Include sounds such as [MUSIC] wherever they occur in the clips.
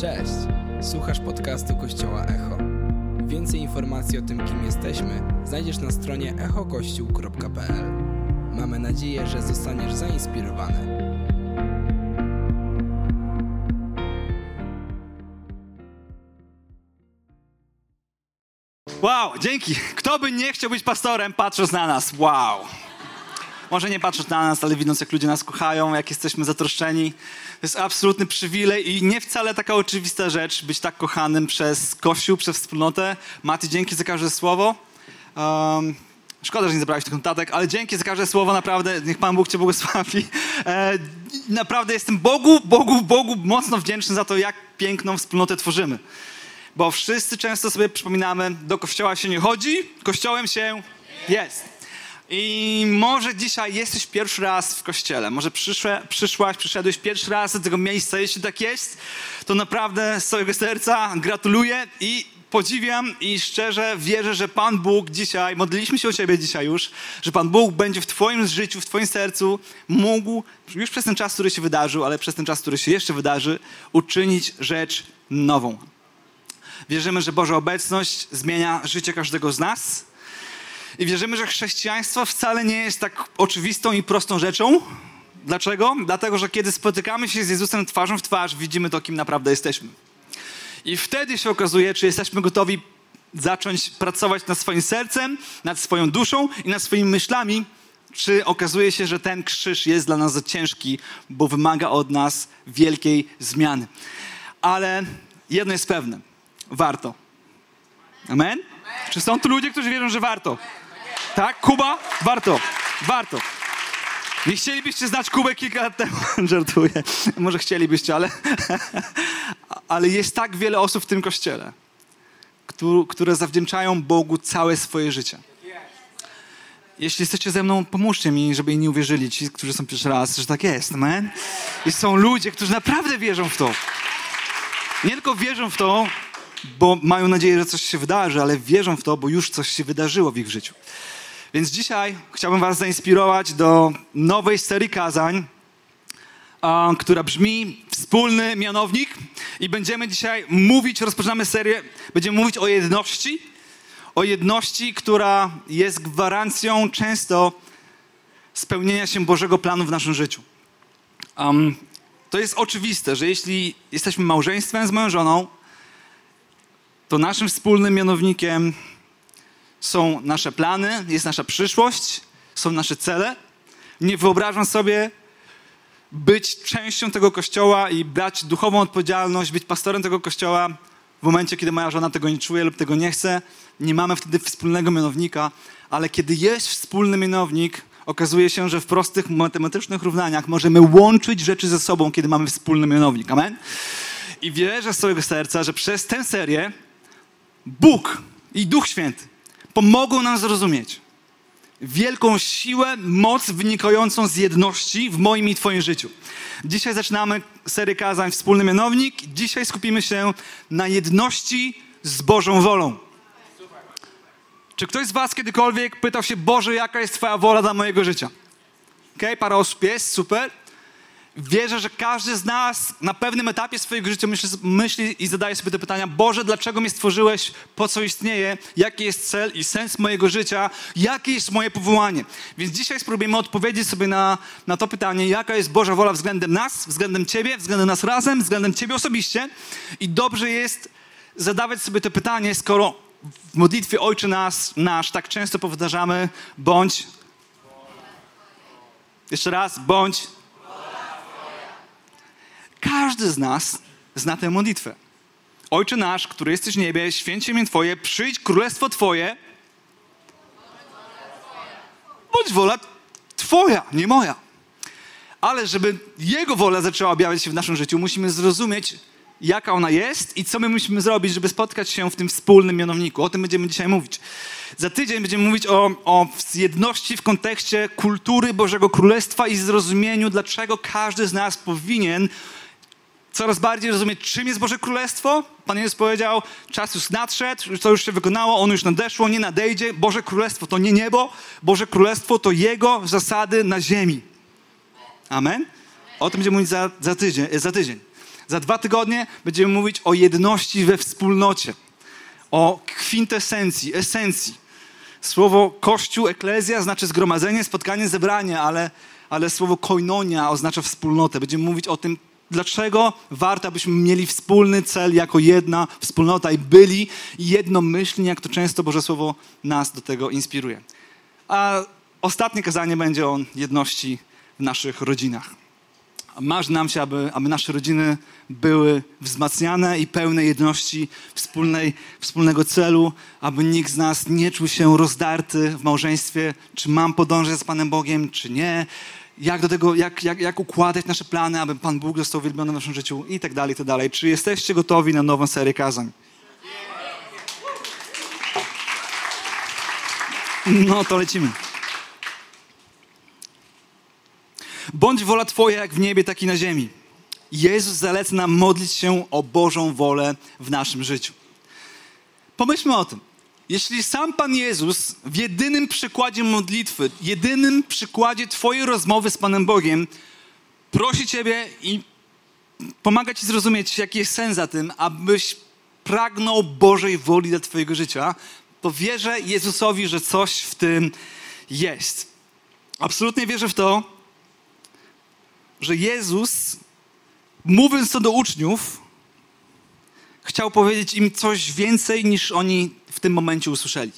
Cześć! Słuchasz podcastu Kościoła Echo. Więcej informacji o tym, kim jesteśmy, znajdziesz na stronie echokościół.pl. Mamy nadzieję, że zostaniesz zainspirowany. Wow, dzięki. Kto by nie chciał być pastorem, patrząc na nas? Wow. Może nie patrząc na nas, ale widząc, jak ludzie nas kochają, jak jesteśmy zatroszczeni. To jest absolutny przywilej i nie wcale taka oczywista rzecz, być tak kochanym przez Kościół, przez wspólnotę. Mati, dzięki za każde słowo. Um, szkoda, że nie zabrałeś tych notatek, ale dzięki za każde słowo, naprawdę. Niech Pan Bóg Cię błogosławi. E, naprawdę jestem Bogu, Bogu, Bogu mocno wdzięczny za to, jak piękną wspólnotę tworzymy. Bo wszyscy często sobie przypominamy, do kościoła się nie chodzi, kościołem się jest. I może dzisiaj jesteś pierwszy raz w kościele, może przyszłe, przyszłaś, przyszedłeś pierwszy raz do tego miejsca. Jeśli tak jest, to naprawdę z całego serca gratuluję i podziwiam i szczerze wierzę, że Pan Bóg dzisiaj, modliliśmy się o Ciebie dzisiaj już, że Pan Bóg będzie w Twoim życiu, w Twoim sercu mógł już przez ten czas, który się wydarzył, ale przez ten czas, który się jeszcze wydarzy, uczynić rzecz nową. Wierzymy, że Boża obecność zmienia życie każdego z nas. I wierzymy, że chrześcijaństwo wcale nie jest tak oczywistą i prostą rzeczą. Dlaczego? Dlatego, że kiedy spotykamy się z Jezusem twarzą w twarz, widzimy to, kim naprawdę jesteśmy. I wtedy się okazuje, czy jesteśmy gotowi zacząć pracować nad swoim sercem, nad swoją duszą i nad swoimi myślami, czy okazuje się, że ten krzyż jest dla nas za ciężki, bo wymaga od nas wielkiej zmiany. Ale jedno jest pewne warto. Amen? Czy są tu ludzie, którzy wierzą, że warto? Tak? Kuba? Warto. Warto. Nie chcielibyście znać Kubę kilka lat temu? [LAUGHS] Żartuję. Może chcielibyście, ale... [LAUGHS] ale jest tak wiele osób w tym kościele, które zawdzięczają Bogu całe swoje życie. Jeśli jesteście ze mną, pomóżcie mi, żeby inni uwierzyli, ci, którzy są pierwszy raz, że tak jest, amen? I są ludzie, którzy naprawdę wierzą w to. Nie tylko wierzą w to, bo mają nadzieję, że coś się wydarzy, ale wierzą w to, bo już coś się wydarzyło w ich życiu. Więc dzisiaj chciałbym Was zainspirować do nowej serii kazań, która brzmi Wspólny Mianownik. I będziemy dzisiaj mówić, rozpoczynamy serię, będziemy mówić o jedności. O jedności, która jest gwarancją często spełnienia się Bożego planu w naszym życiu. Um, to jest oczywiste, że jeśli jesteśmy małżeństwem z moją żoną, to naszym wspólnym mianownikiem są nasze plany, jest nasza przyszłość, są nasze cele. Nie wyobrażam sobie być częścią tego kościoła i brać duchową odpowiedzialność, być pastorem tego kościoła w momencie, kiedy moja żona tego nie czuje lub tego nie chce. Nie mamy wtedy wspólnego mianownika, ale kiedy jest wspólny mianownik, okazuje się, że w prostych matematycznych równaniach możemy łączyć rzeczy ze sobą, kiedy mamy wspólny mianownik. Amen? I wierzę z całego serca, że przez tę serię Bóg i Duch Święty pomogą nam zrozumieć wielką siłę, moc wynikającą z jedności w moim i Twoim życiu. Dzisiaj zaczynamy serię kazań Wspólny Mianownik. Dzisiaj skupimy się na jedności z Bożą wolą. Czy ktoś z Was kiedykolwiek pytał się, Boże, jaka jest Twoja wola dla mojego życia? Okej, okay, parę osób jest, super. Wierzę, że każdy z nas na pewnym etapie swojego życia myśli, myśli, i zadaje sobie te pytania: Boże, dlaczego mnie stworzyłeś? Po co istnieje? Jaki jest cel i sens mojego życia? Jakie jest moje powołanie? Więc dzisiaj spróbujemy odpowiedzieć sobie na, na to pytanie: jaka jest Boża wola względem nas, względem Ciebie, względem nas razem, względem Ciebie osobiście? I dobrze jest zadawać sobie to pytanie, skoro w modlitwie Ojcze nas, nasz tak często powtarzamy: bądź. Jeszcze raz, bądź każdy z nas zna tę modlitwę. Ojcze nasz, który jesteś w niebie, święcie imię Twoje, przyjdź królestwo Twoje. Bądź wola Twoja, nie moja. Ale żeby Jego wola zaczęła objawiać się w naszym życiu, musimy zrozumieć, jaka ona jest i co my musimy zrobić, żeby spotkać się w tym wspólnym mianowniku. O tym będziemy dzisiaj mówić. Za tydzień będziemy mówić o, o jedności w kontekście kultury Bożego Królestwa i zrozumieniu, dlaczego każdy z nas powinien coraz bardziej rozumieć, czym jest Boże Królestwo. Pan Jezus powiedział, czas już nadszedł, to już się wykonało, on już nadeszło, nie nadejdzie. Boże Królestwo to nie niebo, Boże Królestwo to Jego zasady na ziemi. Amen? O tym będziemy mówić za, za, tydzień, za tydzień. Za dwa tygodnie będziemy mówić o jedności we wspólnocie, o kwintesencji, esencji. Słowo kościół, eklezja znaczy zgromadzenie, spotkanie, zebranie, ale, ale słowo koinonia oznacza wspólnotę. Będziemy mówić o tym, dlaczego warto, abyśmy mieli wspólny cel jako jedna wspólnota i byli jednomyślni, jak to często Boże Słowo nas do tego inspiruje. A ostatnie kazanie będzie o jedności w naszych rodzinach. Marzy nam się, aby, aby nasze rodziny były wzmacniane i pełne jedności wspólnej, wspólnego celu, aby nikt z nas nie czuł się rozdarty w małżeństwie, czy mam podążać z Panem Bogiem, czy nie, jak do tego, jak, jak, jak układać nasze plany, aby Pan Bóg został uwielbiony w naszym życiu i tak dalej, i tak dalej. Czy jesteście gotowi na nową serię kazań? No to lecimy. Bądź wola Twoja jak w niebie, tak i na ziemi. Jezus zaleca nam modlić się o Bożą wolę w naszym życiu. Pomyślmy o tym. Jeśli sam Pan Jezus w jedynym przykładzie modlitwy, jedynym przykładzie Twojej rozmowy z Panem Bogiem prosi Ciebie i pomaga Ci zrozumieć, jaki jest sens za tym, abyś pragnął Bożej woli dla Twojego życia, to wierzę Jezusowi, że coś w tym jest. Absolutnie wierzę w to, że Jezus, mówiąc to do uczniów, chciał powiedzieć im coś więcej niż oni w tym momencie usłyszeli.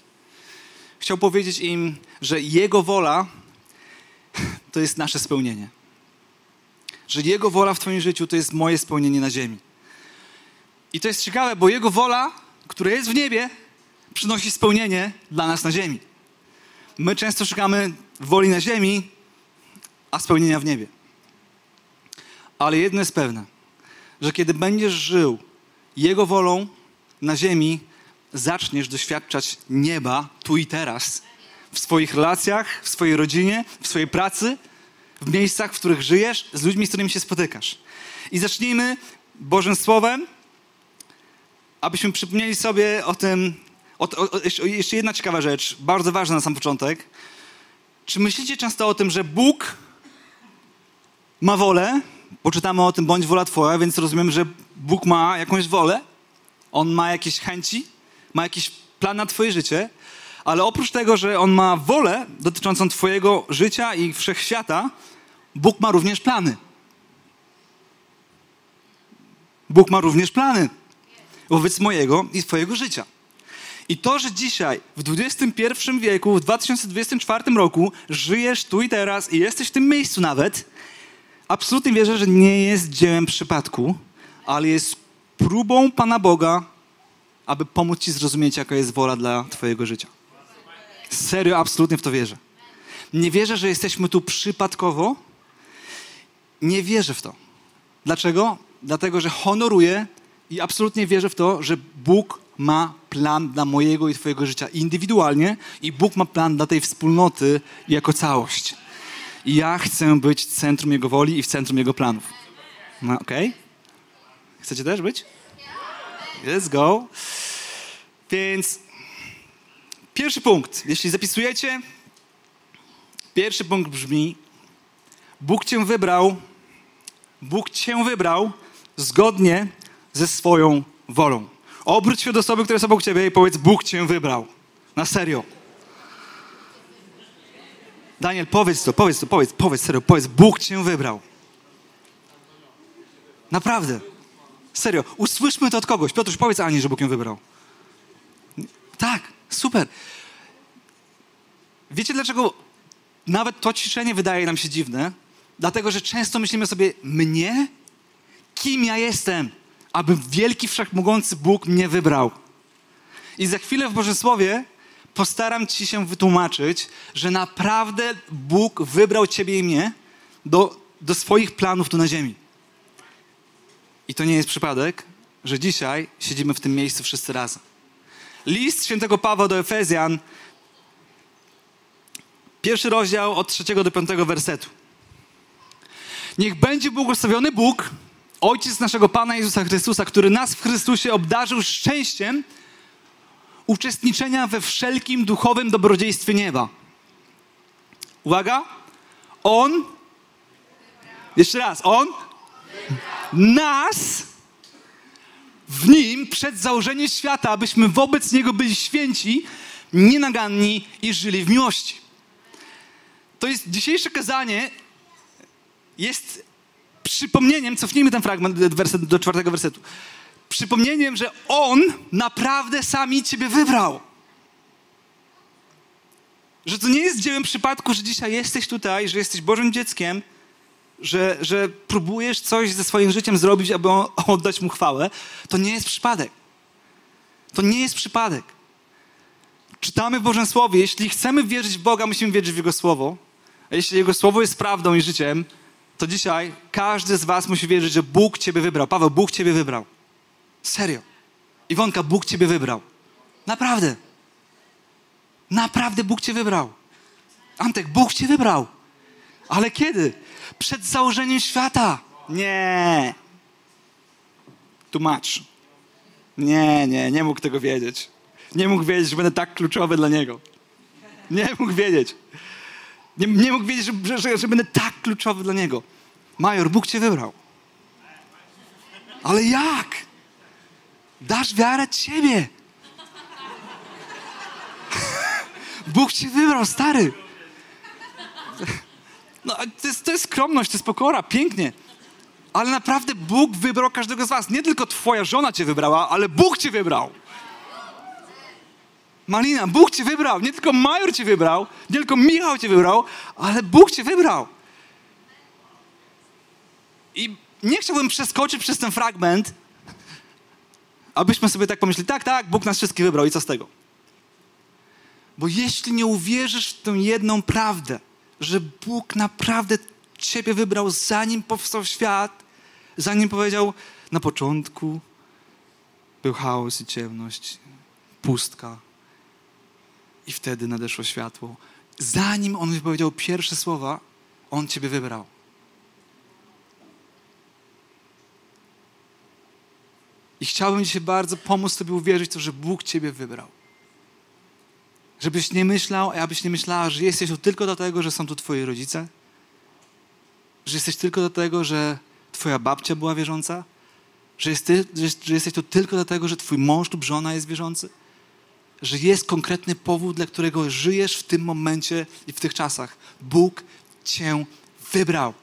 Chciał powiedzieć im, że Jego wola to jest nasze spełnienie. Że Jego wola w Twoim życiu to jest moje spełnienie na ziemi. I to jest ciekawe, bo Jego wola, która jest w niebie, przynosi spełnienie dla nas na ziemi. My często szukamy woli na ziemi, a spełnienia w niebie. Ale jedno jest pewne, że kiedy będziesz żył Jego wolą na ziemi, zaczniesz doświadczać nieba tu i teraz. W swoich relacjach, w swojej rodzinie, w swojej pracy, w miejscach, w których żyjesz, z ludźmi, z którymi się spotykasz. I zacznijmy Bożym Słowem, abyśmy przypomnieli sobie o tym. O, o, jeszcze jedna ciekawa rzecz, bardzo ważna na sam początek. Czy myślicie często o tym, że Bóg ma wolę, poczytamy o tym, bądź wola Twoja, więc rozumiemy, że Bóg ma jakąś wolę, On ma jakieś chęci, ma jakiś plan na Twoje życie, ale oprócz tego, że On ma wolę dotyczącą Twojego życia i wszechświata, Bóg ma również plany. Bóg ma również plany wobec mojego i Twojego życia. I to, że dzisiaj, w XXI wieku, w 2024 roku, żyjesz tu i teraz i jesteś w tym miejscu nawet, absolutnie wierzę, że nie jest dziełem przypadku, ale jest próbą Pana Boga, aby pomóc Ci zrozumieć, jaka jest wola dla Twojego życia. Serio, absolutnie w to wierzę. Nie wierzę, że jesteśmy tu przypadkowo. Nie wierzę w to. Dlaczego? Dlatego, że honoruję i absolutnie wierzę w to, że Bóg ma plan dla mojego i Twojego życia indywidualnie i Bóg ma plan dla tej wspólnoty jako całość. I ja chcę być centrum Jego woli i w centrum Jego planów. No, Okej? Okay? Chcecie też być? Let's go. Więc pierwszy punkt, jeśli zapisujecie, pierwszy punkt brzmi: Bóg Cię wybrał, Bóg Cię wybrał zgodnie ze swoją wolą. Obróć się do osoby, która jest obok Ciebie i powiedz: Bóg Cię wybrał. Na serio. Daniel, powiedz to, powiedz to, powiedz, powiedz, serio, powiedz, Bóg cię wybrał. Naprawdę. Serio, usłyszmy to od kogoś. Piotruś, powiedz Ani, że Bóg ją wybrał. Tak, super. Wiecie dlaczego nawet to ciszenie wydaje nam się dziwne? Dlatego, że często myślimy sobie, mnie? Kim ja jestem? Aby wielki, wszechmogący Bóg mnie wybrał. I za chwilę w Bożym Słowie postaram ci się wytłumaczyć, że naprawdę Bóg wybrał ciebie i mnie do, do swoich planów tu na ziemi. I to nie jest przypadek, że dzisiaj siedzimy w tym miejscu wszyscy razem. List świętego Pawła do Efezjan, pierwszy rozdział od trzeciego do piątego wersetu. Niech będzie błogosławiony Bóg, Ojciec naszego Pana Jezusa Chrystusa, który nas w Chrystusie obdarzył szczęściem, uczestniczenia we wszelkim duchowym dobrodziejstwie nieba. Uwaga, On, jeszcze raz, On nas w Nim przed założeniem świata, abyśmy wobec Niego byli święci, nienaganni i żyli w miłości. To jest dzisiejsze kazanie, jest przypomnieniem, cofnijmy ten fragment werset, do czwartego wersetu, przypomnieniem, że On naprawdę sami Ciebie wybrał. Że to nie jest dziełem przypadku, że dzisiaj jesteś tutaj, że jesteś Bożym dzieckiem, że, że próbujesz coś ze swoim życiem zrobić, aby oddać Mu chwałę. To nie jest przypadek. To nie jest przypadek. Czytamy w Bożym Słowie, jeśli chcemy wierzyć w Boga, musimy wierzyć w Jego Słowo. A jeśli Jego Słowo jest prawdą i życiem, to dzisiaj każdy z was musi wierzyć, że Bóg ciebie wybrał. Paweł, Bóg ciebie wybrał. Serio. Iwonka, Bóg ciebie wybrał. Naprawdę. Naprawdę Bóg cię wybrał. Antek, Bóg cię wybrał. Ale kiedy? Przed założeniem świata. Nie. Tłumacz. Nie, nie, nie mógł tego wiedzieć. Nie mógł wiedzieć, że będę tak kluczowy dla niego. Nie mógł wiedzieć. Nie, nie mógł wiedzieć, że, że, że będę tak kluczowy dla niego. Major, Bóg cię wybrał. Ale jak? Dasz wiarę ciebie. Bóg cię wybrał, stary. No, to jest, to jest skromność, to jest pokora, pięknie. Ale naprawdę Bóg wybrał każdego z was. Nie tylko twoja żona cię wybrała, ale Bóg cię wybrał. Malina, Bóg cię wybrał. Nie tylko Major cię wybrał, nie tylko Michał cię wybrał, ale Bóg cię wybrał. I nie chciałbym przeskoczyć przez ten fragment, abyśmy sobie tak pomyśleli, tak, tak, Bóg nas wszystkich wybrał i co z tego? Bo jeśli nie uwierzysz w tę jedną prawdę, że Bóg naprawdę ciebie wybrał zanim powstał świat, zanim powiedział na początku był chaos i ciemność, pustka, i wtedy nadeszło światło. Zanim on wypowiedział pierwsze słowa, on ciebie wybrał. I chciałbym dzisiaj bardzo pomóc Tobie uwierzyć to, że Bóg Ciebie wybrał. Żebyś nie myślał, abyś nie myślała, że jesteś tu tylko dlatego, że są tu Twoi rodzice, że jesteś tylko dlatego, że Twoja babcia była wierząca, że, jest ty, że, że jesteś tu tylko dlatego, że Twój mąż lub żona jest wierzący że jest konkretny powód, dla którego żyjesz w tym momencie i w tych czasach. Bóg Cię wybrał.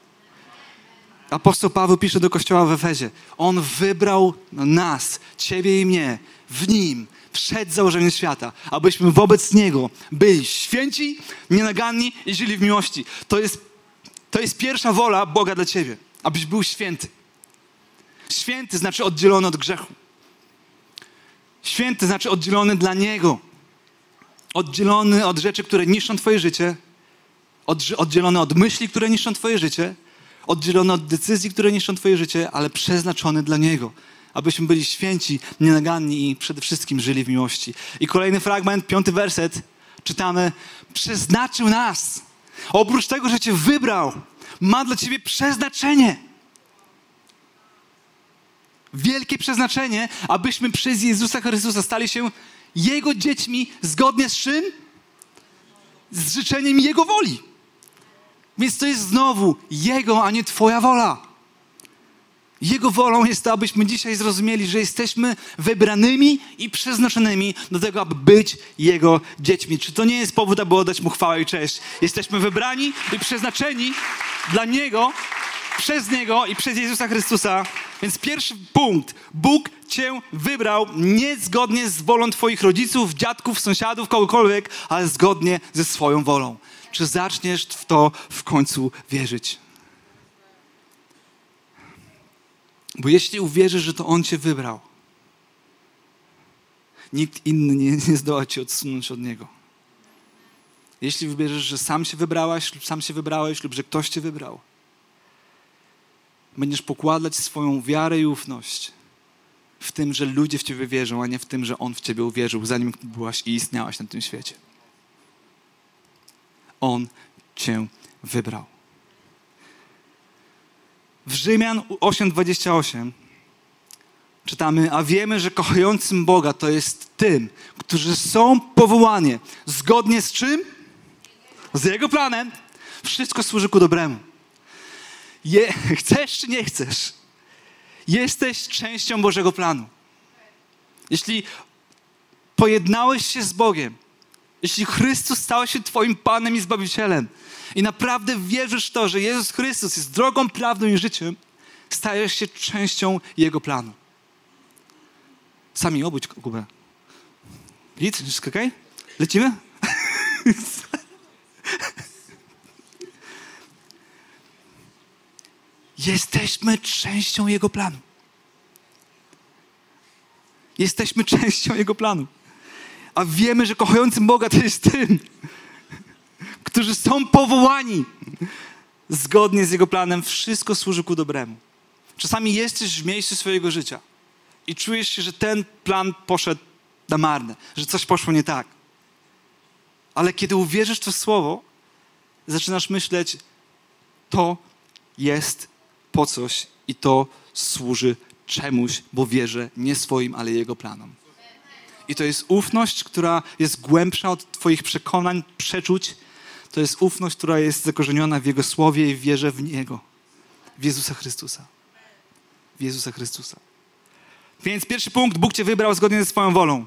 Apostoł Paweł pisze do kościoła w Efezie. On wybrał nas, Ciebie i mnie, w Nim, przed założeniem świata, abyśmy wobec Niego byli święci, nienaganni i żyli w miłości. To jest, to jest pierwsza wola Boga dla Ciebie, abyś był święty. Święty znaczy oddzielony od grzechu. Święty znaczy oddzielony dla Niego. Oddzielony od rzeczy, które niszczą Twoje życie. Oddzielony od myśli, które niszczą Twoje życie. Oddzielony od decyzji, które niszczą Twoje życie, ale przeznaczony dla Niego. Abyśmy byli święci, nienaganni i przede wszystkim żyli w miłości. I kolejny fragment, piąty werset, czytamy: Przeznaczył nas. Oprócz tego, że Cię wybrał, ma dla Ciebie przeznaczenie wielkie przeznaczenie, abyśmy przez Jezusa Chrystusa stali się Jego dziećmi zgodnie z czym? Z życzeniem Jego woli. Więc to jest znowu Jego, a nie Twoja wola. Jego wolą jest to, abyśmy dzisiaj zrozumieli, że jesteśmy wybranymi i przeznaczonymi do tego, aby być Jego dziećmi. Czy to nie jest powód, aby oddać Mu chwałę i cześć? Jesteśmy wybrani i przeznaczeni dla Niego, przez Niego i przez Jezusa Chrystusa. Więc pierwszy punkt. Bóg Cię wybrał niezgodnie z wolą Twoich rodziców, dziadków, sąsiadów, kogokolwiek, ale zgodnie ze swoją wolą. Czy zaczniesz w to w końcu wierzyć? Bo jeśli uwierzysz, że to On Cię wybrał, nikt inny nie, nie zdoła Cię odsunąć od Niego. Jeśli wybierzesz, że sam się wybrałaś, lub sam się wybrałeś, lub że ktoś Cię wybrał, będziesz pokładać swoją wiarę i ufność w tym, że ludzie w Ciebie wierzą, a nie w tym, że On w Ciebie uwierzył, zanim byłaś i istniałaś na tym świecie. On Cię wybrał. W Rzymian 8:28 czytamy, a wiemy, że kochającym Boga to jest tym, którzy są powołani zgodnie z czym? Z Jego planem. Wszystko służy ku dobremu. Je, [LAUGHS] chcesz czy nie chcesz? Jesteś częścią Bożego planu. Jeśli pojednałeś się z Bogiem, jeśli Chrystus stał się Twoim Panem i Zbawicielem i naprawdę wierzysz w to, że Jezus Chrystus jest drogą, prawdą i życiem, stajesz się częścią Jego planu. Sami obudź Kubę. Git? Wszystko okej? Okay? Lecimy? [LAUGHS] Jesteśmy częścią Jego planu. Jesteśmy częścią Jego planu. A wiemy, że kochającym Boga to jest tym, którzy są powołani zgodnie z Jego planem. Wszystko służy ku dobremu. Czasami jesteś w miejscu swojego życia i czujesz się, że ten plan poszedł na marne, że coś poszło nie tak. Ale kiedy uwierzysz w to słowo, zaczynasz myśleć, to jest po coś i to służy czemuś, bo wierzę nie swoim, ale Jego planom. I to jest ufność, która jest głębsza od Twoich przekonań, przeczuć. To jest ufność, która jest zakorzeniona w Jego słowie i wierzę w Niego, w Jezusa Chrystusa. W Jezusa Chrystusa. Więc pierwszy punkt, Bóg Cię wybrał zgodnie ze swoją wolą.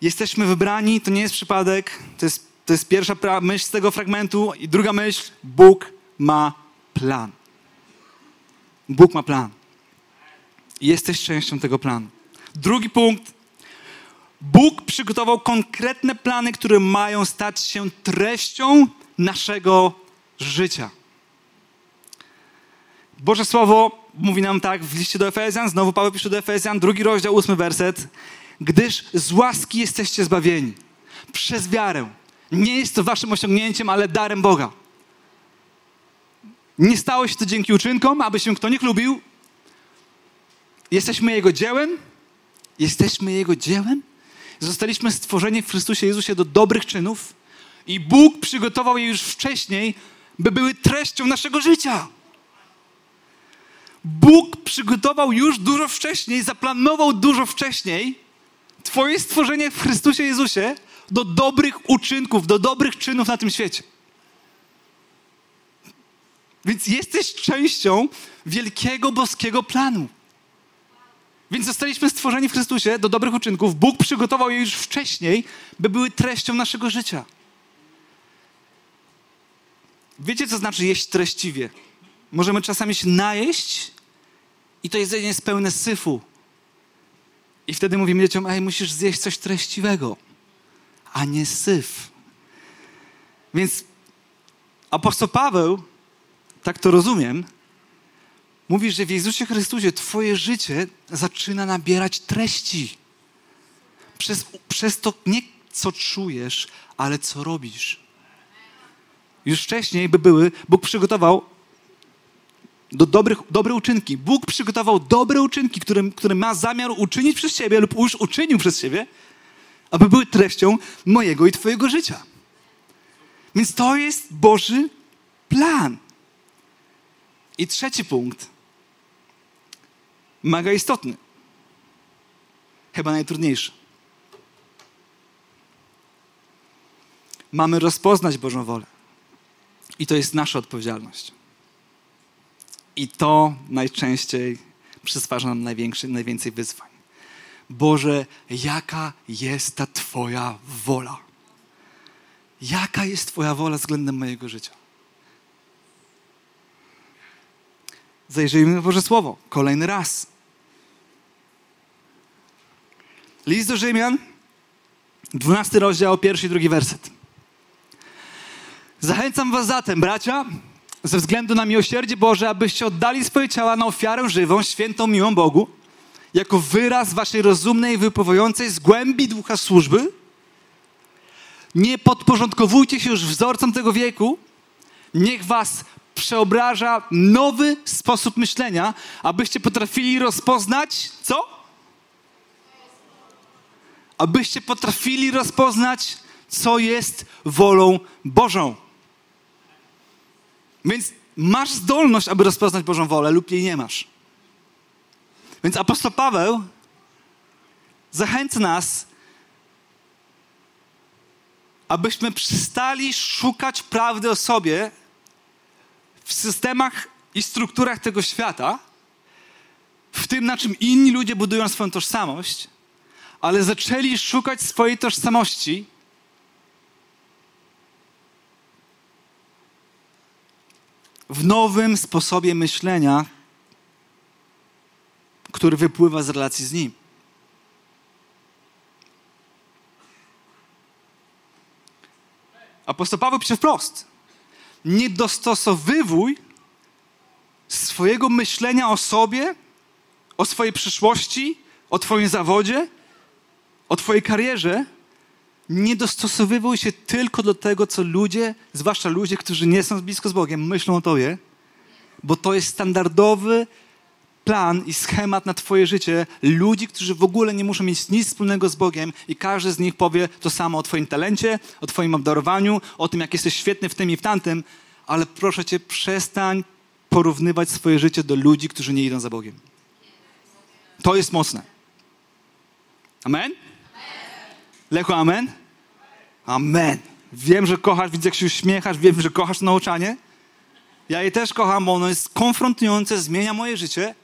Jesteśmy wybrani, to nie jest przypadek, to jest, to jest pierwsza myśl z tego fragmentu. I druga myśl, Bóg ma plan. Bóg ma plan. Jesteś częścią tego planu. Drugi punkt. Bóg przygotował konkretne plany, które mają stać się treścią naszego życia. Boże Słowo mówi nam tak w liście do Efezjan, znowu Paweł pisze do Efezjan, drugi rozdział, ósmy werset. Gdyż z łaski jesteście zbawieni. Przez wiarę. Nie jest to waszym osiągnięciem, ale darem Boga. Nie stało się to dzięki uczynkom, aby się kto nie chlubił. Jesteśmy Jego dziełem. Jesteśmy Jego dziełem. Zostaliśmy stworzeni w Chrystusie Jezusie do dobrych czynów i Bóg przygotował je już wcześniej, by były treścią naszego życia. Bóg przygotował już dużo wcześniej, zaplanował dużo wcześniej Twoje stworzenie w Chrystusie Jezusie do dobrych uczynków, do dobrych czynów na tym świecie. Więc jesteś częścią wielkiego boskiego planu. Więc zostaliśmy stworzeni w Chrystusie do dobrych uczynków. Bóg przygotował je już wcześniej, by były treścią naszego życia. Wiecie, co znaczy jeść treściwie? Możemy czasami się najeść i to jedzenie jest pełne syfu. I wtedy mówimy dzieciom, ej, musisz zjeść coś treściwego, a nie syf. Więc apostoł Paweł tak to rozumiem, mówi, że w Jezusie Chrystusie Twoje życie zaczyna nabierać treści. Przez, przez to nie co czujesz, ale co robisz. Już wcześniej by były, Bóg przygotował do dobrych, dobre uczynki. Bóg przygotował dobre uczynki, które, które ma zamiar uczynić przez Ciebie lub już uczynił przez Ciebie, aby były treścią mojego i Twojego życia. Więc to jest Boży plan. I trzeci punkt, mega istotny, chyba najtrudniejszy. Mamy rozpoznać Bożą wolę. I to jest nasza odpowiedzialność. I to najczęściej przysparza nam najwięcej wyzwań. Boże, jaka jest ta Twoja wola? Jaka jest Twoja wola względem mojego życia? Zajrzyjmy w Boże Słowo. Kolejny raz. List do Rzymian, 12 rozdział, pierwszy i drugi werset. Zachęcam was zatem, bracia, ze względu na miłosierdzie Boże, abyście oddali swoje ciała na ofiarę żywą, świętą, miłą Bogu, jako wyraz waszej rozumnej wypływającej z głębi ducha służby. Nie podporządkowujcie się już wzorcom tego wieku. Niech was przeobraża nowy sposób myślenia, abyście potrafili rozpoznać co? Abyście potrafili rozpoznać, co jest wolą Bożą. Więc masz zdolność, aby rozpoznać Bożą wolę, lub jej nie masz. Więc apostoł Paweł zachęca nas, abyśmy przestali szukać prawdy o sobie w systemach i strukturach tego świata, w tym, na czym inni ludzie budują swoją tożsamość, ale zaczęli szukać swojej tożsamości w nowym sposobie myślenia, który wypływa z relacji z Nim. Apostoł Paweł pisze wprost. Nie dostosowywuj swojego myślenia o sobie, o swojej przyszłości, o Twoim zawodzie, o Twojej karierze. Nie dostosowywuj się tylko do tego, co ludzie, zwłaszcza ludzie, którzy nie są blisko z Bogiem, myślą o Tobie, bo to jest standardowy plan i schemat na Twoje życie ludzi, którzy w ogóle nie muszą mieć nic wspólnego z Bogiem i każdy z nich powie to samo o Twoim talencie, o Twoim obdarowaniu, o tym, jak jesteś świetny w tym i w tamtym, ale proszę Cię, przestań porównywać swoje życie do ludzi, którzy nie idą za Bogiem. To jest mocne. Amen? Lechu, amen? Amen. Wiem, że kochasz, widzę, jak się uśmiechasz, wiem, że kochasz nauczanie. Ja je też kocham, bo ono jest konfrontujące, zmienia moje życie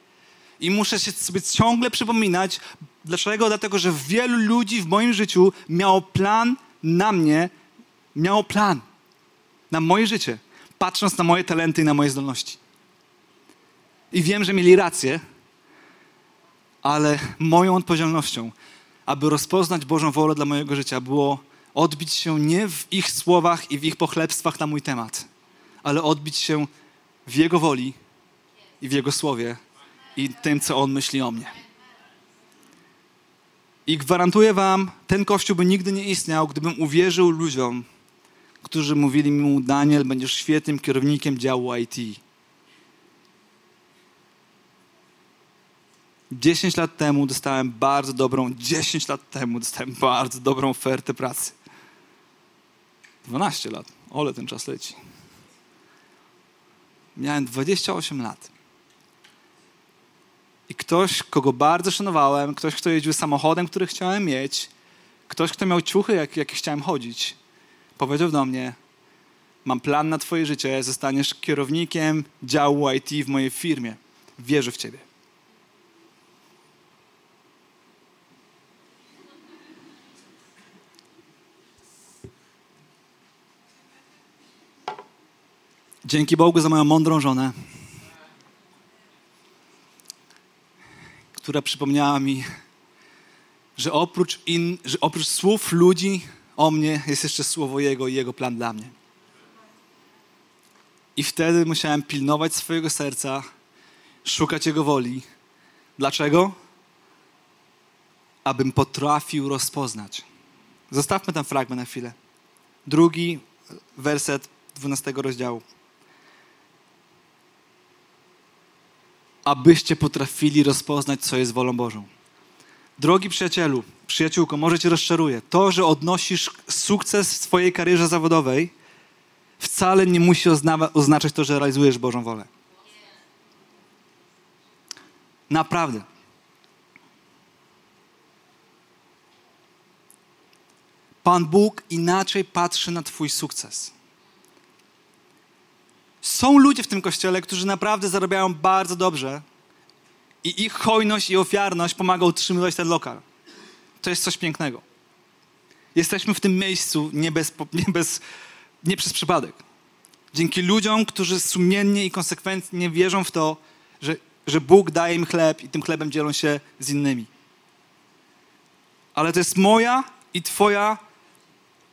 i muszę się sobie ciągle przypominać. Dlaczego? Dlatego, że wielu ludzi w moim życiu miało plan na mnie, miało plan na moje życie, patrząc na moje talenty i na moje zdolności. I wiem, że mieli rację, ale moją odpowiedzialnością, aby rozpoznać Bożą wolę dla mojego życia, było odbić się nie w ich słowach i w ich pochlebstwach na mój temat, ale odbić się w Jego woli i w Jego słowie i tym, co On myśli o mnie. I gwarantuję Wam, ten kościół by nigdy nie istniał, gdybym uwierzył ludziom, którzy mówili mi, Daniel, będziesz świetnym kierownikiem działu IT. 10 lat temu dostałem bardzo dobrą, 10 lat temu dostałem bardzo dobrą ofertę pracy. 12 lat, ole ten czas leci. Miałem 28 lat. I ktoś, kogo bardzo szanowałem, ktoś, kto jeździł samochodem, który chciałem mieć, ktoś, kto miał ciuchy, jak, jak chciałem chodzić, powiedział do mnie: Mam plan na Twoje życie, zostaniesz kierownikiem działu IT w mojej firmie. Wierzę w Ciebie. Dzięki Bogu za moją mądrą żonę, która przypomniała mi, że oprócz, in, że oprócz słów ludzi o mnie jest jeszcze słowo Jego i Jego plan dla mnie. I wtedy musiałem pilnować swojego serca, szukać Jego woli. Dlaczego? Abym potrafił rozpoznać. Zostawmy ten fragment na chwilę. Drugi werset 12 rozdziału. Abyście potrafili rozpoznać, co jest wolą Bożą. Drogi przyjacielu, przyjaciółko, może cię rozczaruje. To, że odnosisz sukces w swojej karierze zawodowej, wcale nie musi oznaczać to, że realizujesz Bożą wolę. Naprawdę. Pan Bóg inaczej patrzy na Twój sukces. Są ludzie w tym kościele, którzy naprawdę zarabiają bardzo dobrze i ich hojność i ofiarność pomaga utrzymywać ten lokal. To jest coś pięknego. Jesteśmy w tym miejscu nie, bez, nie, bez, nie przez przypadek. Dzięki ludziom, którzy sumiennie i konsekwentnie wierzą w to, że, że Bóg daje im chleb i tym chlebem dzielą się z innymi. Ale to jest moja i Twoja,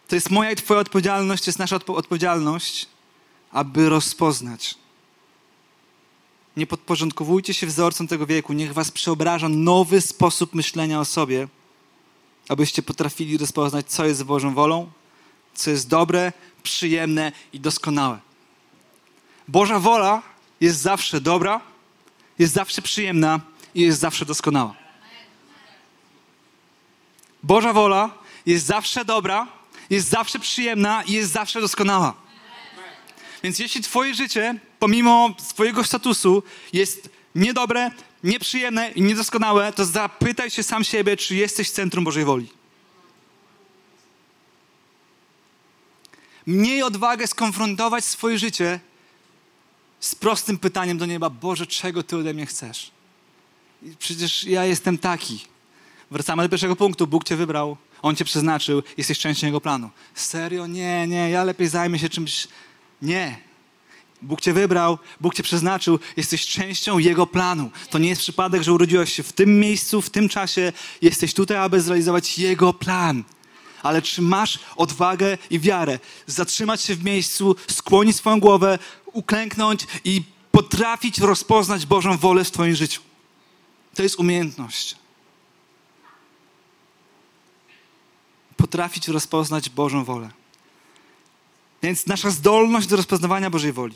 to jest moja i Twoja odpowiedzialność, to jest nasza odpowiedzialność, aby rozpoznać. Nie podporządkowujcie się wzorcom tego wieku, niech was przeobraża nowy sposób myślenia o sobie, abyście potrafili rozpoznać, co jest Bożą wolą, co jest dobre, przyjemne i doskonałe. Boża wola jest zawsze dobra, jest zawsze przyjemna i jest zawsze doskonała. Boża wola jest zawsze dobra, jest zawsze przyjemna i jest zawsze doskonała. Więc jeśli twoje życie, pomimo swojego statusu, jest niedobre, nieprzyjemne i niedoskonałe, to zapytaj się sam siebie, czy jesteś w centrum Bożej woli. Miej odwagę skonfrontować swoje życie z prostym pytaniem do nieba: Boże, czego Ty ode mnie chcesz? Przecież ja jestem taki. Wracamy do pierwszego punktu. Bóg cię wybrał, On cię przeznaczył, jesteś częścią Jego planu. Serio? Nie, nie, ja lepiej zajmę się czymś. Nie. Bóg cię wybrał, Bóg cię przeznaczył, jesteś częścią Jego planu. To nie jest przypadek, że urodziłeś się w tym miejscu, w tym czasie. Jesteś tutaj, aby zrealizować Jego plan. Ale czy masz odwagę i wiarę zatrzymać się w miejscu, skłonić swoją głowę, uklęknąć i potrafić rozpoznać Bożą wolę w Twoim życiu? To jest umiejętność. Potrafić rozpoznać Bożą wolę. Więc nasza zdolność do rozpoznawania Bożej woli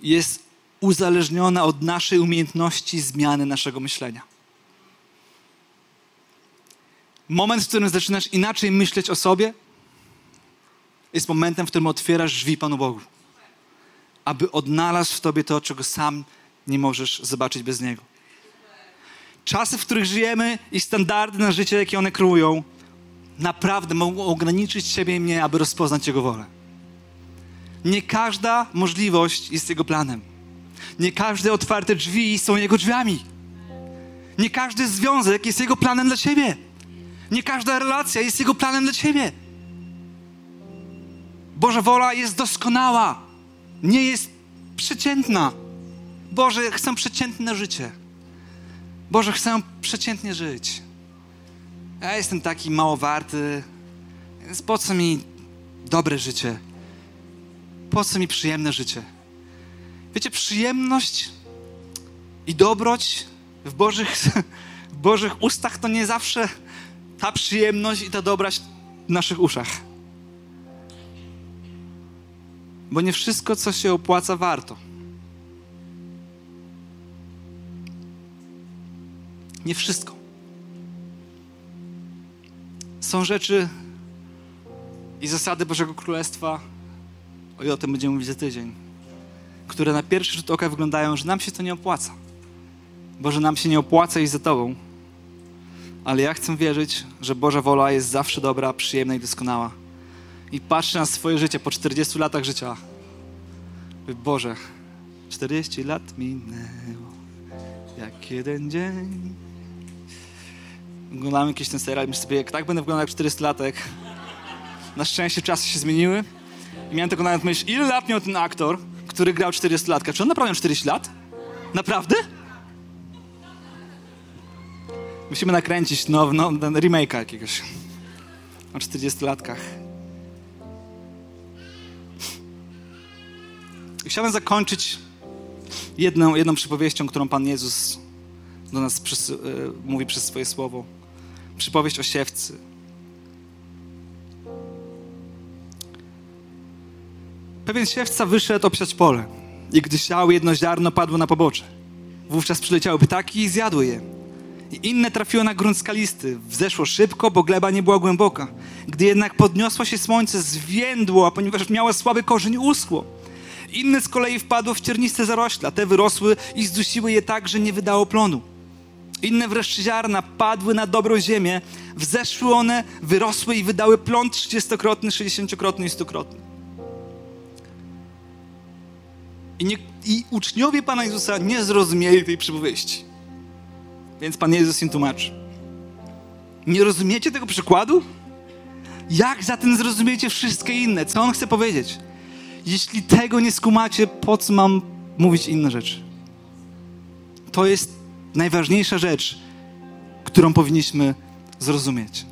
jest uzależniona od naszej umiejętności zmiany naszego myślenia. Moment, w którym zaczynasz inaczej myśleć o sobie, jest momentem, w którym otwierasz drzwi Panu Bogu, aby odnalazł w tobie to, czego sam nie możesz zobaczyć bez Niego. Czasy, w których żyjemy i standardy na życie, jakie one kreują, naprawdę mogą ograniczyć siebie i mnie, aby rozpoznać Jego wolę. Nie każda możliwość jest Jego planem. Nie każde otwarte drzwi są Jego drzwiami. Nie każdy związek jest Jego planem dla Ciebie. Nie każda relacja jest Jego planem dla Ciebie. Boża wola jest doskonała. Nie jest przeciętna. Boże, chcę przeciętne życie. Boże, chcę przeciętnie żyć. Ja jestem taki mało warty, więc po co mi dobre życie? Po co mi przyjemne życie? Wiecie, przyjemność i dobroć w Bożych, [LAUGHS] w Bożych ustach to nie zawsze ta przyjemność i ta dobroć w naszych uszach. Bo nie wszystko, co się opłaca, warto. Nie wszystko. Są rzeczy i zasady Bożego Królestwa, i o tym będziemy mówić za tydzień, które na pierwszy rzut oka wyglądają, że nam się to nie opłaca. Bo że nam się nie opłaca iść za Tobą. Ale ja chcę wierzyć, że Boża wola jest zawsze dobra, przyjemna i doskonała. I patrzę na swoje życie po 40 latach życia. Boże, 40 lat minęło, jak jeden dzień. Oglądałem jakiś ten serial i myślę sobie, jak tak będę wyglądał jak 400 latek. Na szczęście czasy się zmieniły. I miałem tylko nawet myśl, ile lat miał ten aktor, który grał 40 latka? Czy on naprawdę miał 40 lat? Naprawdę? Musimy nakręcić no, no, remake'a jakiegoś o 40 latkach. I chciałbym zakończyć jedną, jedną przypowieścią, którą Pan Jezus do nas przez, y, mówi przez swoje słowo. Przypowieść o siewcy. Pewien siewca wyszedł obsiać pole i gdy siał, jedno ziarno padło na pobocze. Wówczas przyleciały ptaki i zjadły je. I inne trafiło na grunt skalisty. Wzeszło szybko, bo gleba nie była głęboka. Gdy jednak podniosło się słońce, zwiędło, a ponieważ miało słaby korzeń, uschło. Inne z kolei wpadło w cierniste zarośla. Te wyrosły i zdusiły je tak, że nie wydało plonu. Inne wreszcie ziarna padły na dobrą ziemię, wzeszły one, wyrosły i wydały plon trzydziestokrotny, sześćdziesięciokrotny i stukrotny. I, nie, I uczniowie Pana Jezusa nie zrozumieli tej przypowieści. Więc Pan Jezus im tłumaczy. Nie rozumiecie tego przykładu? Jak zatem zrozumiecie wszystkie inne? Co On chce powiedzieć? Jeśli tego nie skumacie, po co mam mówić inne rzeczy? To jest najważniejsza rzecz, którą powinniśmy zrozumieć.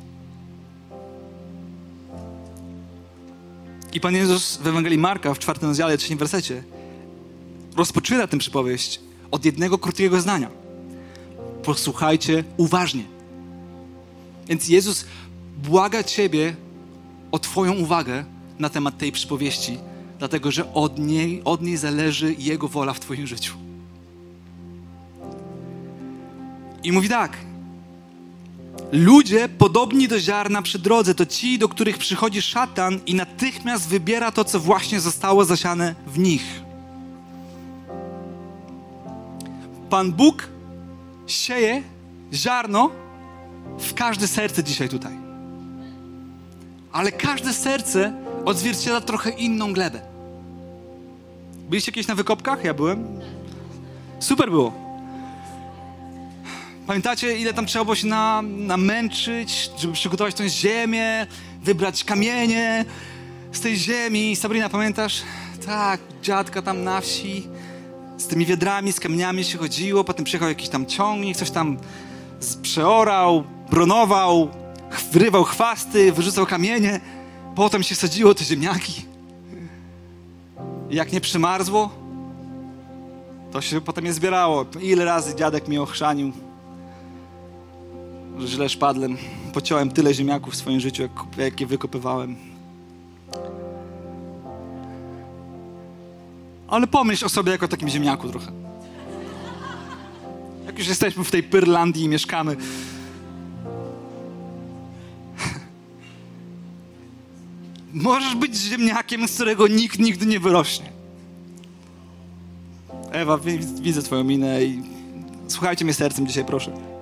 I Pan Jezus w Ewangelii Marka w czwartym rozdziale, trzecim wersecie rozpoczyna tę przypowieść od jednego krótkiego zdania. Posłuchajcie uważnie. Więc Jezus błaga Ciebie o Twoją uwagę na temat tej przypowieści, dlatego że od niej, od niej zależy Jego wola w Twoim życiu. I mówi tak. Ludzie podobni do ziarna przy drodze to ci, do których przychodzi szatan i natychmiast wybiera to, co właśnie zostało zasiane w nich. Pan Bóg sieje ziarno w każde serce dzisiaj tutaj. Ale każde serce odzwierciedla trochę inną glebę. Byliście kiedyś na wykopkach? Ja byłem. Super było. Pamiętacie, ile tam trzeba było się na, namęczyć, żeby przygotować tę ziemię, wybrać kamienie z tej ziemi. Sabrina, pamiętasz? Tak, dziadka tam na wsi z tymi wiedrami, z kamieniami się chodziło, potem przyjechał jakiś tam ciągnik, coś tam przeorał, bronował, wyrywał chwasty, wyrzucał kamienie, potem się sadziło te ziemniaki. Jak nie przymarzło, to się potem je zbierało. Ile razy dziadek mnie ochrzanił, źle szpadlem. Pociąłem tyle ziemniaków w swoim życiu, jak, jak je wykopywałem. Ale pomyśl o sobie jako o takim ziemniaku trochę. Jak już jesteśmy w tej Pyrlandii i mieszkamy. Możesz być ziemniakiem, z którego nikt nigdy nie wyrośnie. Ewa, widzę twoją minę i słuchajcie mnie sercem dzisiaj, proszę.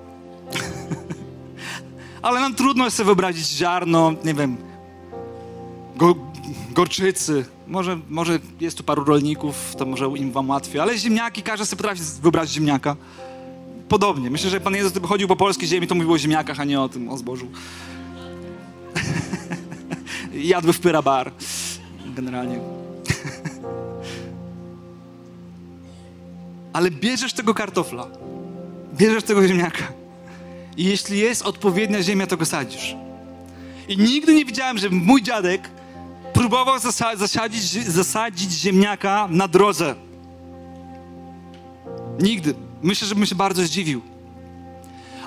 Ale nam trudno jest sobie wyobrazić ziarno, nie wiem, go, gorczycy. Może, może jest tu paru rolników, to może im wam łatwiej, ale ziemniaki, każdy sobie potrafi wyobrazić ziemniaka. Podobnie. Myślę, że Pan Jezus gdyby chodził po polskiej ziemi, to mówił o ziemniakach, a nie o tym, o zbożu. [LAUGHS] Jadły w pyra bar. Generalnie. [LAUGHS] ale bierzesz tego kartofla, bierzesz tego ziemniaka i jeśli jest odpowiednia ziemia, to go sadzisz. I nigdy nie widziałem, że mój dziadek próbował zasadzić, zasadzić ziemniaka na drodze. Nigdy. Myślę, że bym się bardzo zdziwił.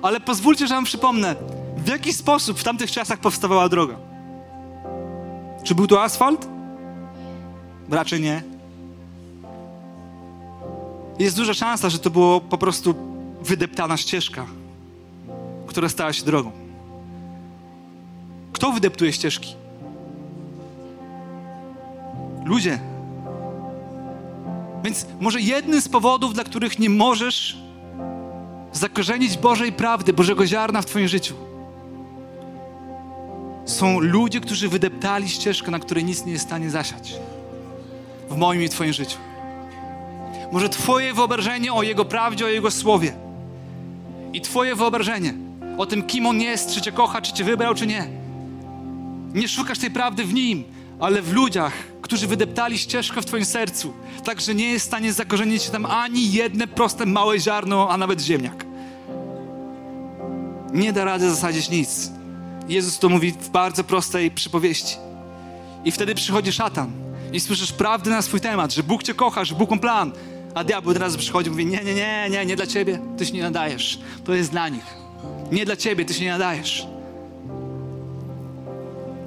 Ale pozwólcie, że wam przypomnę, w jaki sposób w tamtych czasach powstawała droga. Czy był to asfalt? Raczej nie. Jest duża szansa, że to było po prostu wydeptana ścieżka, która stała się drogą. Kto wydeptuje ścieżki? Ludzie. Więc może jednym z powodów, dla których nie możesz zakorzenić Bożej prawdy, Bożego ziarna w Twoim życiu, są ludzie, którzy wydeptali ścieżkę, na której nic nie jest w stanie zasiać. W moim i Twoim życiu. Może Twoje wyobrażenie o Jego prawdzie, o Jego słowie i Twoje wyobrażenie o tym, kim On jest, czy Cię kocha, czy Cię wybrał, czy nie. Nie szukasz tej prawdy w Nim, ale w ludziach, którzy wydeptali ścieżkę w Twoim sercu, tak że nie jest w stanie zakorzenić tam ani jedne proste małe ziarno, a nawet ziemniak. Nie da rady zasadzić nic. Jezus to mówi w bardzo prostej przypowieści. I wtedy przychodzi szatan i słyszysz prawdę na swój temat, że Bóg Cię kocha, że Bóg ma plan. A diabeł teraz przychodzi i mówi, nie, nie, nie, nie, nie dla Ciebie, Ty się nie nadajesz. To jest dla nich. Nie dla Ciebie, Ty się nie nadajesz.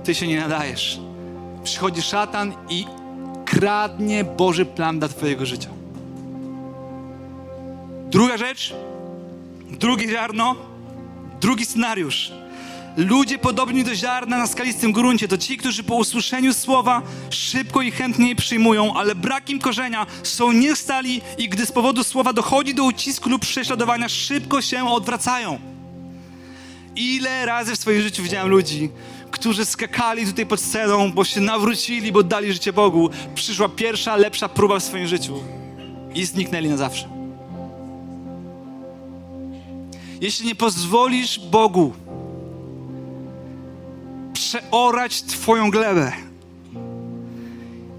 Ty się nie nadajesz przychodzi szatan i kradnie Boży plan dla Twojego życia. Druga rzecz, drugie ziarno, drugi scenariusz. Ludzie podobni do ziarna na skalistym gruncie to ci, którzy po usłyszeniu słowa szybko i chętnie je przyjmują, ale brakiem korzenia są niestali i gdy z powodu słowa dochodzi do ucisku lub prześladowania, szybko się odwracają. Ile razy w swoim życiu widziałem ludzi, którzy skakali tutaj pod sceną, bo się nawrócili, bo dali życie Bogu, przyszła pierwsza, lepsza próba w swoim życiu i zniknęli na zawsze. Jeśli nie pozwolisz Bogu przeorać Twoją glebę,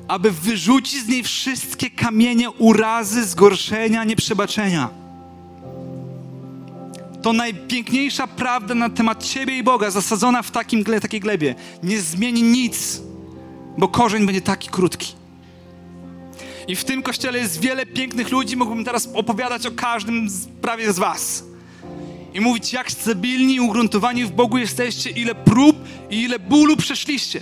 aby wyrzucić z niej wszystkie kamienie urazy, zgorszenia, nieprzebaczenia, to najpiękniejsza prawda na temat Ciebie i Boga, zasadzona w takim, takiej glebie, nie zmieni nic, bo korzeń będzie taki krótki. I w tym kościele jest wiele pięknych ludzi, mógłbym teraz opowiadać o każdym z, prawie z Was. I mówić, jak stabilni i ugruntowani w Bogu jesteście, ile prób i ile bólu przeszliście.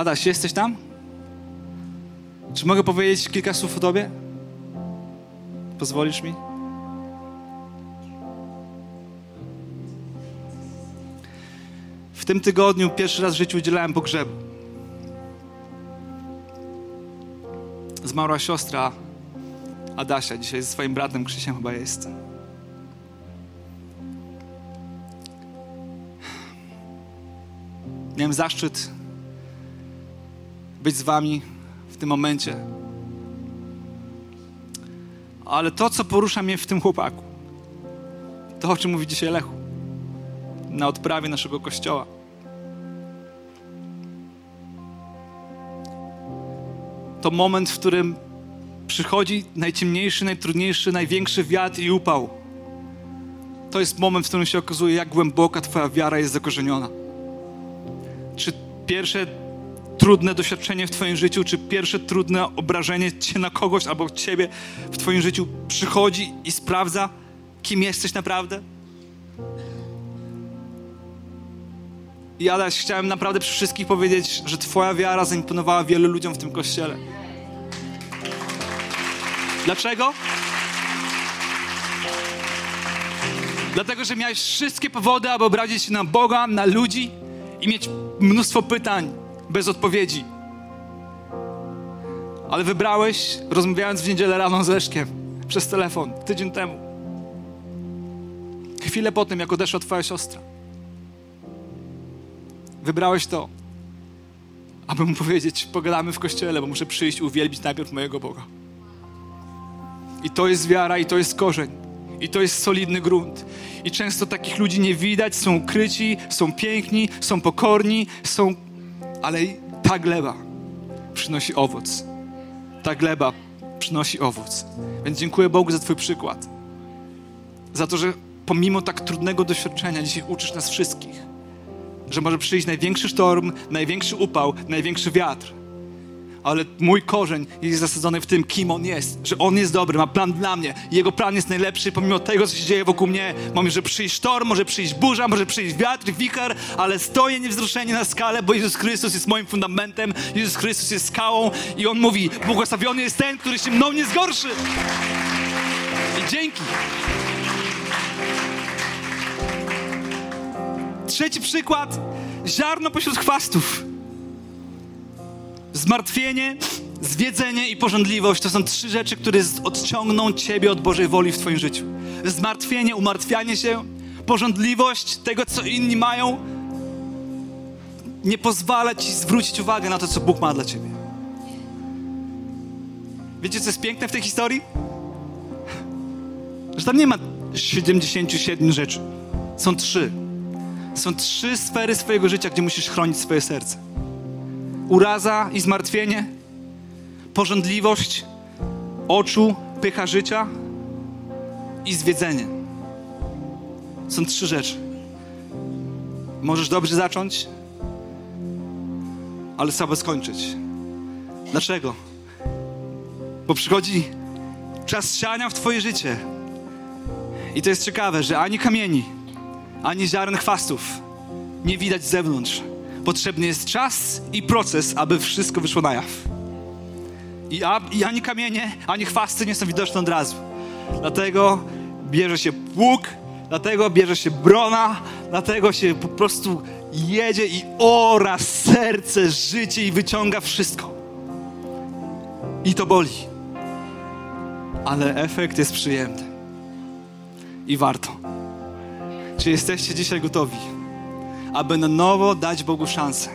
Adaś, jesteś tam? Czy mogę powiedzieć kilka słów o Tobie? Pozwolisz mi? W tym tygodniu pierwszy raz w życiu udzielałem pogrzebu. Zmarła siostra Adasia, dzisiaj ze swoim bratem Krzysiem chyba jest. Miałem zaszczyt być z wami w tym momencie. Ale to, co porusza mnie w tym chłopaku, to, o czym mówi dzisiaj Lechu, na odprawie naszego kościoła. To moment, w którym przychodzi najciemniejszy, najtrudniejszy, największy wiatr i upał. To jest moment, w którym się okazuje, jak głęboka Twoja wiara jest zakorzeniona. Czy pierwsze trudne doświadczenie w Twoim życiu, czy pierwsze trudne obrażenie Cię na kogoś albo Ciebie w Twoim życiu przychodzi i sprawdza, kim jesteś naprawdę? I Adaś, chciałem naprawdę przy wszystkich powiedzieć, że Twoja wiara zaimponowała wielu ludziom w tym kościele. Dlaczego? Dlatego, że miałeś wszystkie powody, aby obrazić się na Boga, na ludzi i mieć mnóstwo pytań bez odpowiedzi. Ale wybrałeś, rozmawiając w niedzielę rano z Leszkiem przez telefon, tydzień temu. Chwilę po tym, jak odeszła twoja siostra. Wybrałeś to, aby mu powiedzieć, pogadamy w kościele, bo muszę przyjść uwielbić najpierw mojego Boga. I to jest wiara, i to jest korzeń. I to jest solidny grunt. I często takich ludzi nie widać, są ukryci, są piękni, są pokorni, są. Ale ta gleba przynosi owoc. Ta gleba przynosi owoc. Więc dziękuję Bogu za Twój przykład. Za to, że pomimo tak trudnego doświadczenia dzisiaj uczysz nas wszystkich, że może przyjść największy sztorm, największy upał, największy wiatr ale mój korzeń jest zasadzony w tym, kim On jest, że On jest dobry, ma plan dla mnie. Jego plan jest najlepszy, pomimo tego, co się dzieje wokół mnie. Może przyjść sztorm, może przyjść burza, może przyjść wiatr, wicher, ale stoję niewzruszenie na skale, bo Jezus Chrystus jest moim fundamentem, Jezus Chrystus jest skałą i On mówi, błogosławiony jest ten, który się mną nie zgorszy. I dzięki. Trzeci przykład, ziarno pośród chwastów. Zmartwienie, zwiedzenie i pożądliwość to są trzy rzeczy, które odciągną Ciebie od Bożej woli w Twoim życiu. Zmartwienie, umartwianie się, pożądliwość tego, co inni mają, nie pozwala Ci zwrócić uwagę na to, co Bóg ma dla Ciebie. Wiecie, co jest piękne w tej historii? Że tam nie ma 77 rzeczy. Są trzy. Są trzy sfery swojego życia, gdzie musisz chronić swoje serce uraza i zmartwienie, pożądliwość oczu, pycha życia i zwiedzenie. Są trzy rzeczy. Możesz dobrze zacząć, ale słabo skończyć. Dlaczego? Bo przychodzi czas siania w Twoje życie. I to jest ciekawe, że ani kamieni, ani ziaren chwastów nie widać z zewnątrz Potrzebny jest czas i proces, aby wszystko wyszło na jaw. I, a, I ani kamienie, ani chwasty nie są widoczne od razu. Dlatego bierze się pług, dlatego bierze się brona, dlatego się po prostu jedzie i ora serce, życie i wyciąga wszystko. I to boli. Ale efekt jest przyjemny. I warto. Czy jesteście dzisiaj gotowi? Aby na nowo dać Bogu szansę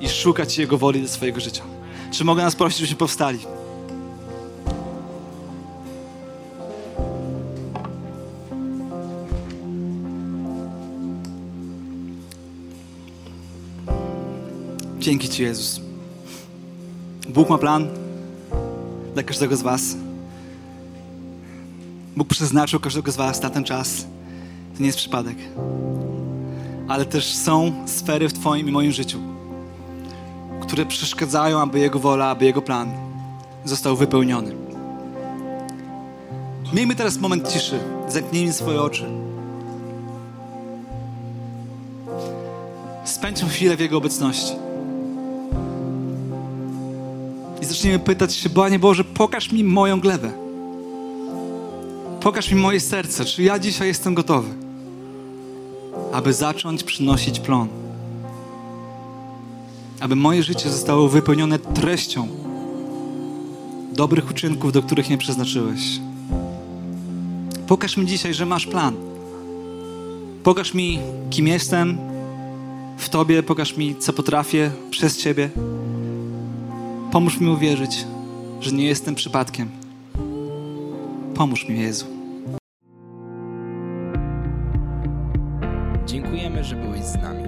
i szukać Jego woli do swojego życia. Czy mogę nas prosić, żebyśmy powstali? Dzięki Ci, Jezus. Bóg ma plan dla każdego z Was. Bóg przeznaczył każdego z Was na ten czas. To nie jest przypadek ale też są sfery w Twoim i moim życiu, które przeszkadzają, aby Jego wola, aby Jego plan został wypełniony. Miejmy teraz moment ciszy. Zamknijmy swoje oczy. Spędźmy chwilę w Jego obecności. I zaczniemy pytać się, Panie Boże, pokaż mi moją glebę. Pokaż mi moje serce, czy ja dzisiaj jestem gotowy aby zacząć przynosić plon. Aby moje życie zostało wypełnione treścią dobrych uczynków, do których mnie przeznaczyłeś. Pokaż mi dzisiaj, że masz plan. Pokaż mi, kim jestem, w Tobie, pokaż mi, co potrafię przez Ciebie. Pomóż mi uwierzyć, że nie jestem przypadkiem. Pomóż mi, Jezu. Z nami.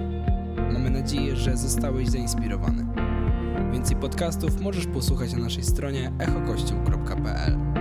Mamy nadzieję, że zostałeś zainspirowany. Więcej podcastów możesz posłuchać na naszej stronie echokościół.pl.